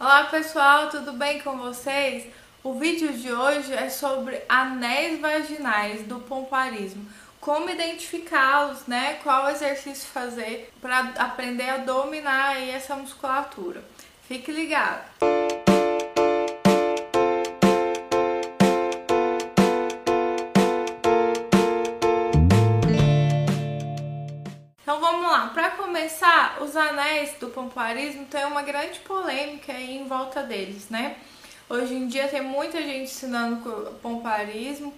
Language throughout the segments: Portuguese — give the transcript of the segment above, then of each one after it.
Olá pessoal, tudo bem com vocês? O vídeo de hoje é sobre anéis vaginais do pomparismo. Como identificá-los, né? Qual exercício fazer para aprender a dominar essa musculatura. Fique ligado! Começar, os anéis do pompoarismo tem uma grande polêmica aí em volta deles, né? Hoje em dia tem muita gente ensinando pompoarismo,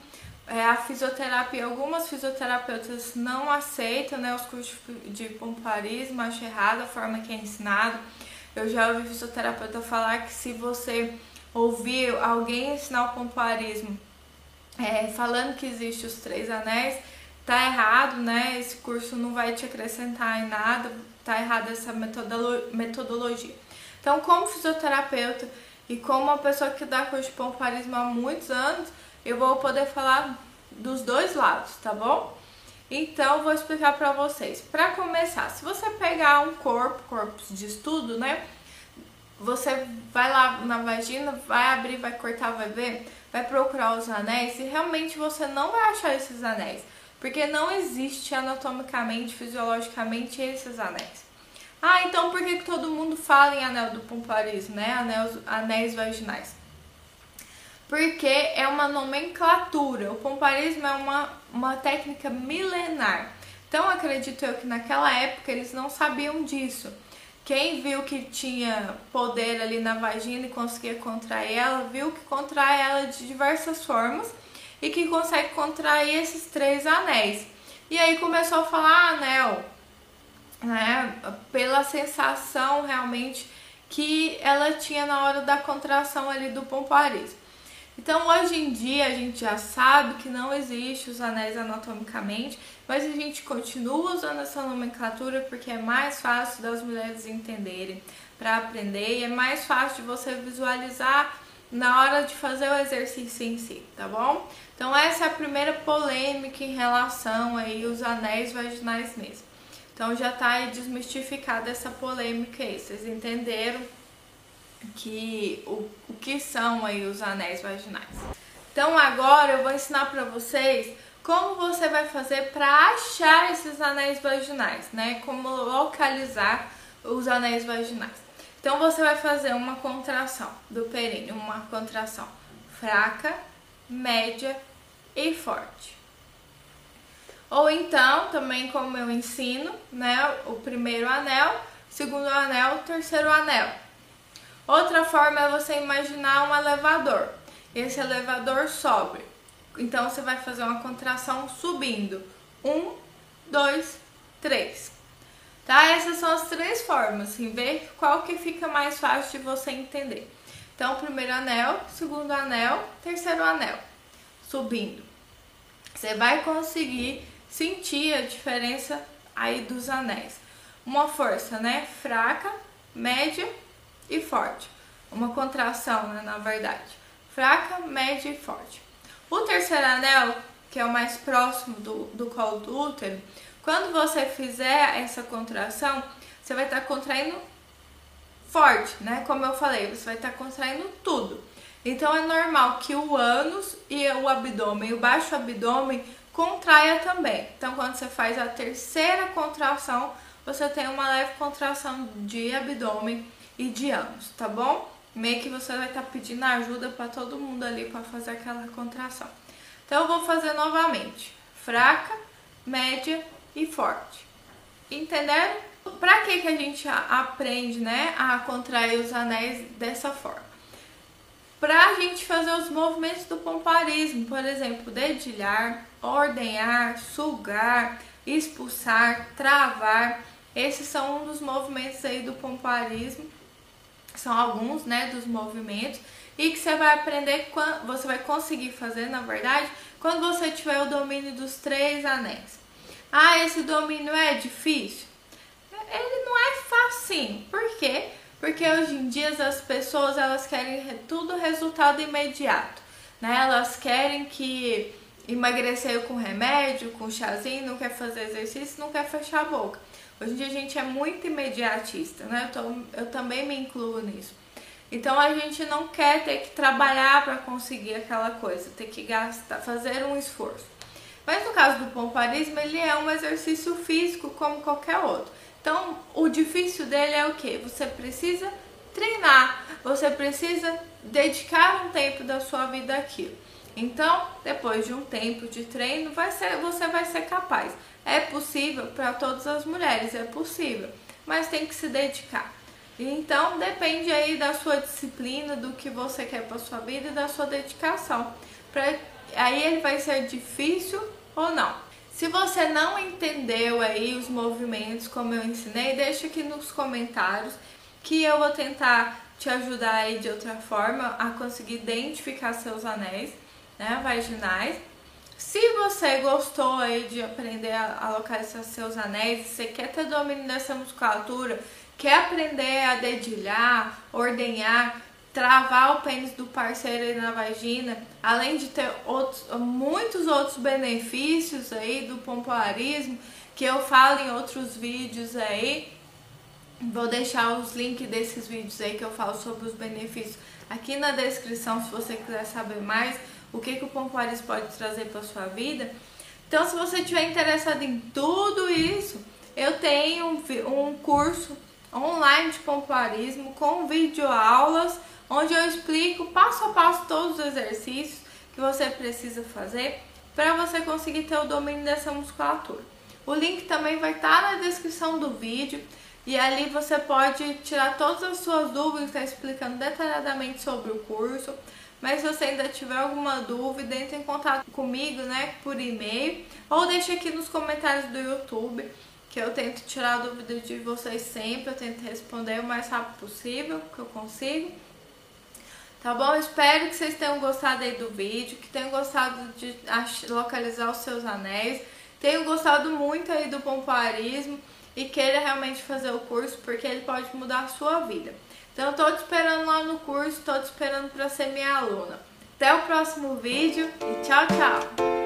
é, a fisioterapia, algumas fisioterapeutas não aceitam né, os cursos de pompoarismo, acham errada a forma que é ensinado. Eu já ouvi fisioterapeuta falar que se você ouvir alguém ensinar o pompoarismo é, falando que existe os três anéis, tá errado, né? Esse curso não vai te acrescentar em nada, tá errada essa metodologia. Então, como fisioterapeuta e como uma pessoa que dá curso de pompoarismo há muitos anos, eu vou poder falar dos dois lados, tá bom? Então, vou explicar para vocês. Para começar, se você pegar um corpo, corpo de estudo, né? Você vai lá na vagina, vai abrir, vai cortar, vai ver, vai procurar os anéis e realmente você não vai achar esses anéis. Porque não existe anatomicamente, fisiologicamente esses anéis. Ah, então por que, que todo mundo fala em anel do pomparismo, né? Anéis, anéis vaginais? Porque é uma nomenclatura. O pomparismo é uma, uma técnica milenar. Então acredito eu que naquela época eles não sabiam disso. Quem viu que tinha poder ali na vagina e conseguia contrair ela, viu que contrai ela de diversas formas e que consegue contrair esses três anéis. E aí começou a falar anel, né? Pela sensação realmente que ela tinha na hora da contração ali do pomparismo. Então, hoje em dia, a gente já sabe que não existe os anéis anatomicamente, mas a gente continua usando essa nomenclatura porque é mais fácil das mulheres entenderem para aprender e é mais fácil de você visualizar na hora de fazer o exercício em si, tá bom? Então essa é a primeira polêmica em relação aí os anéis vaginais mesmo. Então já tá aí desmistificada essa polêmica aí, vocês entenderam que o, o que são aí os anéis vaginais. Então agora eu vou ensinar para vocês como você vai fazer para achar esses anéis vaginais, né? Como localizar os anéis vaginais. Então você vai fazer uma contração do períneo, uma contração fraca, média e forte. Ou então, também como eu ensino, né, o primeiro anel, segundo anel, terceiro anel. Outra forma é você imaginar um elevador. Esse elevador sobe. Então você vai fazer uma contração subindo. Um, dois, três. Tá? Essas são as três formas, assim, ver qual que fica mais fácil de você entender. Então, primeiro anel, segundo anel, terceiro anel, subindo. Você vai conseguir sentir a diferença aí dos anéis. Uma força, né, fraca, média e forte. Uma contração, né, na verdade. Fraca, média e forte. O terceiro anel, que é o mais próximo do, do colo do útero, quando você fizer essa contração, você vai estar tá contraindo forte, né? Como eu falei, você vai estar tá contraindo tudo. Então é normal que o ânus e o abdômen, o baixo abdômen, contraia também. Então quando você faz a terceira contração, você tem uma leve contração de abdômen e de ânus, tá bom? Meio que você vai estar tá pedindo ajuda para todo mundo ali para fazer aquela contração. Então eu vou fazer novamente. Fraca, média e forte. Entenderam? Para que, que a gente aprende né, a contrair os anéis dessa forma? Para a gente fazer os movimentos do pomparismo, por exemplo, dedilhar, ordenhar, sugar, expulsar, travar. Esses são um dos movimentos aí do pomparismo. São alguns, né, dos movimentos e que você vai aprender, você vai conseguir fazer, na verdade, quando você tiver o domínio dos três anéis. Ah, esse domínio é difícil? Ele não é fácil. Por quê? Porque hoje em dia as pessoas elas querem tudo resultado imediato, né? Elas querem que emagrecer com remédio, com chazinho, não quer fazer exercício, não quer fechar a boca. Hoje em dia a gente é muito imediatista, né? Eu, tô, eu também me incluo nisso. Então a gente não quer ter que trabalhar para conseguir aquela coisa, ter que gastar, fazer um esforço. Mas no caso do pomparismo, ele é um exercício físico como qualquer outro. Então, o difícil dele é o que? Você precisa treinar, você precisa dedicar um tempo da sua vida àquilo. Então, depois de um tempo de treino, vai ser, você vai ser capaz. É possível para todas as mulheres, é possível, mas tem que se dedicar. Então, depende aí da sua disciplina, do que você quer para sua vida e da sua dedicação. Pra, aí ele vai ser difícil ou não. Se você não entendeu aí os movimentos como eu ensinei, deixa aqui nos comentários que eu vou tentar te ajudar aí de outra forma a conseguir identificar seus anéis, né, vaginais. Se você gostou aí de aprender a, localizar seus anéis, você quer ter domínio dessa musculatura, quer aprender a dedilhar, ordenhar, travar o pênis do parceiro na vagina, além de ter outros, muitos outros benefícios aí do pompoarismo, que eu falo em outros vídeos aí, Vou deixar os links desses vídeos aí que eu falo sobre os benefícios aqui na descrição se você quiser saber mais o que, que o pompoarismo pode trazer para sua vida. Então, se você tiver interessado em tudo isso, eu tenho um, um curso online de pompoarismo com videoaulas onde eu explico passo a passo todos os exercícios que você precisa fazer para você conseguir ter o domínio dessa musculatura. O link também vai estar tá na descrição do vídeo. E ali você pode tirar todas as suas dúvidas, está explicando detalhadamente sobre o curso. Mas se você ainda tiver alguma dúvida, entre em contato comigo, né, por e-mail, ou deixe aqui nos comentários do YouTube, que eu tento tirar a dúvida de vocês sempre, eu tento responder o mais rápido possível, que eu consigo. Tá bom? Espero que vocês tenham gostado aí do vídeo, que tenham gostado de localizar os seus anéis, tenham gostado muito aí do pompoarismo e queira realmente fazer o curso, porque ele pode mudar a sua vida. Então eu tô te esperando lá no curso, tô te esperando para ser minha aluna. Até o próximo vídeo e tchau, tchau!